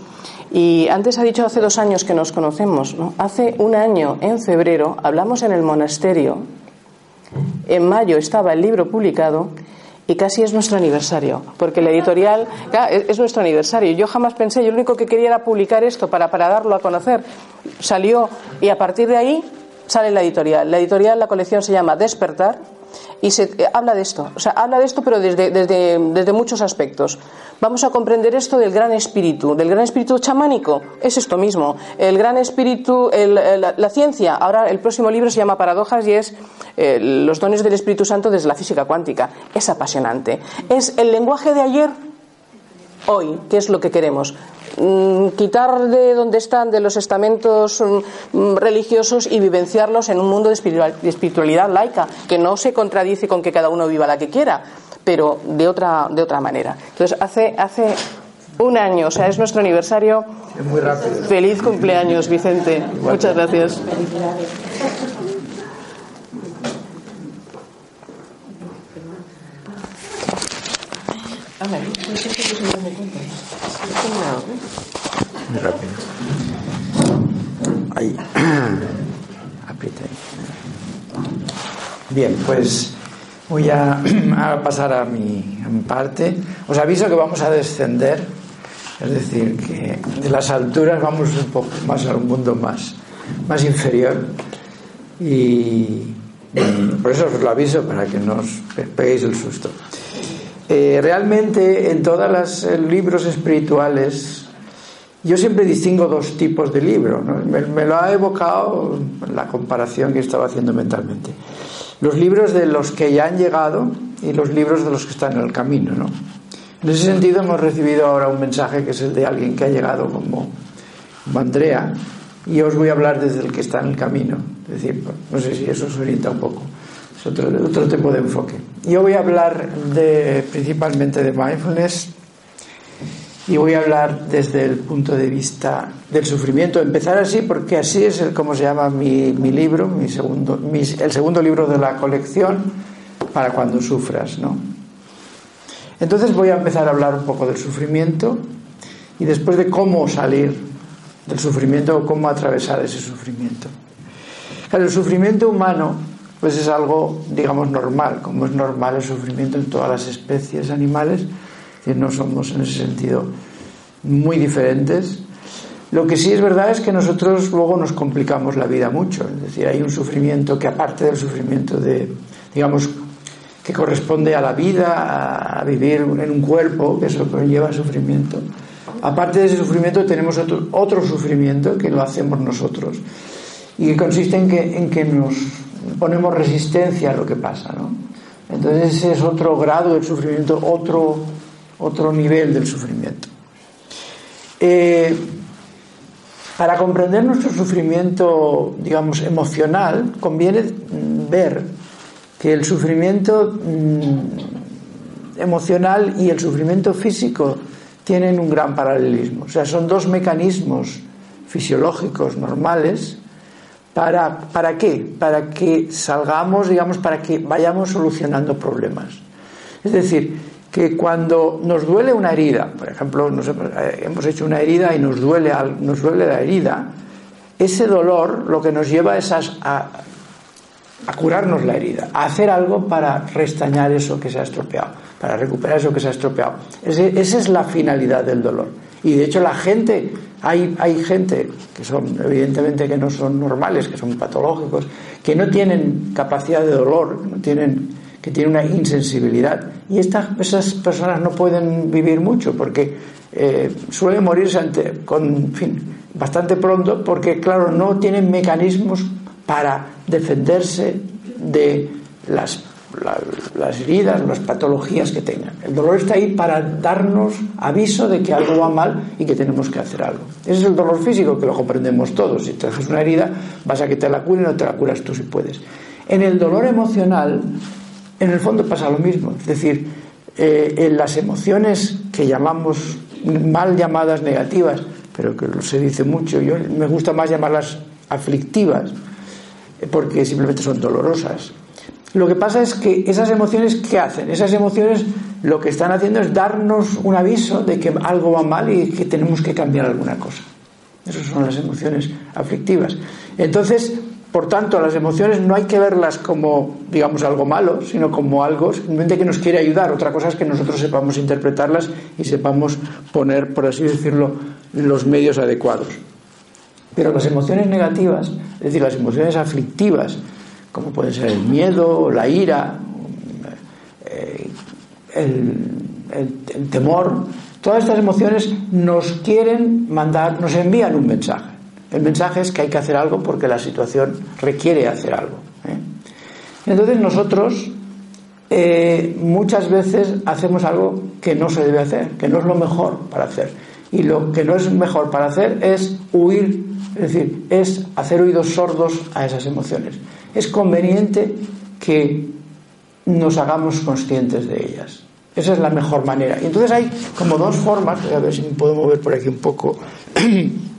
Y antes ha dicho hace dos años que nos conocemos. Hace un año, en febrero, hablamos en el monasterio En mayo estaba el libro publicado y casi es nuestro aniversario, porque la editorial es, nuestro aniversario. Yo jamás pensé, yo lo único que quería era publicar esto para, para darlo a conocer. Salió y a partir de ahí sale la editorial. La editorial, la colección se llama Despertar y se eh, habla de esto, o sea, habla de esto pero desde, desde, desde, muchos aspectos. Vamos a comprender esto del gran espíritu, del gran espíritu chamánico, es esto mismo, el gran espíritu, la, ciencia, ahora el próximo libro se llama Paradojas y es eh, los dones del Espíritu Santo desde la física cuántica, es apasionante, es el lenguaje de ayer, hoy, que es lo que queremos. Mm, quitar de donde están, de los estamentos mm, religiosos y vivenciarlos en un mundo de espiritualidad laica, que no se contradice con que cada uno viva la que quiera, pero de otra, de otra manera. Entonces, hace, hace un año, o sea, es nuestro aniversario. muy rápido. Feliz cumpleaños, Vicente. Muchas gracias. Muy rápido. Ahí. Aprieta Bien, pues voy a, pasar a mi, parte. Os aviso que vamos a descender, es decir, que de las alturas vamos un poco más a un mundo más, más inferior. Y, por eso os lo aviso para que no os peguéis el susto. Eh, realmente en todos los eh, libros espirituales yo siempre distingo dos tipos de libros. Me, lo ha evocado la comparación que estaba haciendo mentalmente. Los libros de los que ya han llegado y los libros de los que están en el camino. ¿no? En ese sentido hemos recibido ahora un mensaje que es el de alguien que ha llegado como, Andrea y os voy a hablar desde el que está en el camino. Es decir, no sé si eso os orienta un poco. Es otro, otro tipo de enfoque. Yo voy a hablar principalmente de mindfulness y voy a hablar desde el punto de vista del sufrimiento. Empezar así porque así es el, como se llama mi, mi libro, mi segundo, el segundo libro de la colección para cuando sufras, ¿no? Entonces voy a empezar a hablar un poco del sufrimiento y después de cómo salir del sufrimiento o cómo atravesar ese sufrimiento. El sufrimiento humano pues es algo, digamos, normal, como es normal el sufrimiento en todas las especies animales, que no somos en ese sentido muy diferentes. Lo que sí es verdad es que nosotros luego nos complicamos la vida mucho, es decir, hay un sufrimiento que aparte del sufrimiento de, digamos, que corresponde a la vida, a vivir en un cuerpo, que eso conlleva sufrimiento. Aparte de ese sufrimiento tenemos otro, otro sufrimiento que lo hacemos nosotros y que consiste en que, en que nos ponemos resistencia a lo que pasa, ¿no? Entonces ese es otro grado del sufrimiento, otro, otro nivel del sufrimiento. Eh, para comprender nuestro sufrimiento, digamos, emocional, conviene ver que el sufrimiento mm, emocional y el sufrimiento físico tienen un gran paralelismo. O sea, son dos mecanismos fisiológicos normales ¿Para, ¿Para qué? Para que salgamos, digamos, para que vayamos solucionando problemas. Es decir, que cuando nos duele una herida, por ejemplo, eh, hemos hecho una herida y nos duele, nos duele la herida, ese dolor lo que nos lleva es a, a, curarnos la herida, a hacer algo para restañar eso que se ha estropeado, para recuperar eso que se ha estropeado. esa es la finalidad del dolor. Y de hecho la gente, hay, hay gente que son evidentemente que no son normales, que son patológicos, que no tienen capacidad de dolor, no tienen, que tienen una insensibilidad. Y estas, esas personas no pueden vivir mucho porque eh, suelen morirse ante, con, fin, bastante pronto porque, claro, no tienen mecanismos para defenderse de las las heridas, las patologías que tengan. El dolor está ahí para darnos aviso de que algo va mal y que tenemos que hacer algo. Ese es el dolor físico que lo comprendemos todos. Si te haces una herida, vas a que te la cure y no te la curas tú si puedes. En el dolor emocional, en el fondo pasa lo mismo. Es decir, eh, en las emociones que llamamos mal llamadas negativas, pero que se dice mucho, yo me gusta más llamarlas aflictivas, porque simplemente son dolorosas lo que pasa es que esas emociones, ¿qué hacen? Esas emociones lo que están haciendo es darnos un aviso de que algo va mal y que tenemos que cambiar alguna cosa. Esas son las emociones aflictivas. Entonces, por tanto, las emociones no hay que verlas como, digamos, algo malo, sino como algo simplemente que nos quiere ayudar. Otra cosa es que nosotros sepamos interpretarlas y sepamos poner, por así decirlo, los medios adecuados. Pero las emociones negativas, es decir, las emociones aflictivas, como pueden ser el miedo, la ira, eh, el, temor, todas estas emociones nos quieren mandar, nos envían un mensaje. El mensaje es que hay que hacer algo porque la situación requiere hacer algo. ¿eh? Entonces nosotros eh, muchas veces hacemos algo que no se debe hacer, que no es lo mejor para hacer. Y lo que no es mejor para hacer es huir, es decir, es hacer oídos sordos a esas emociones. Es conveniente que nos hagamos conscientes de ellas. Esa es la mejor manera. Y entonces hay como dos formas, a ver si me puedo mover por aquí un poco.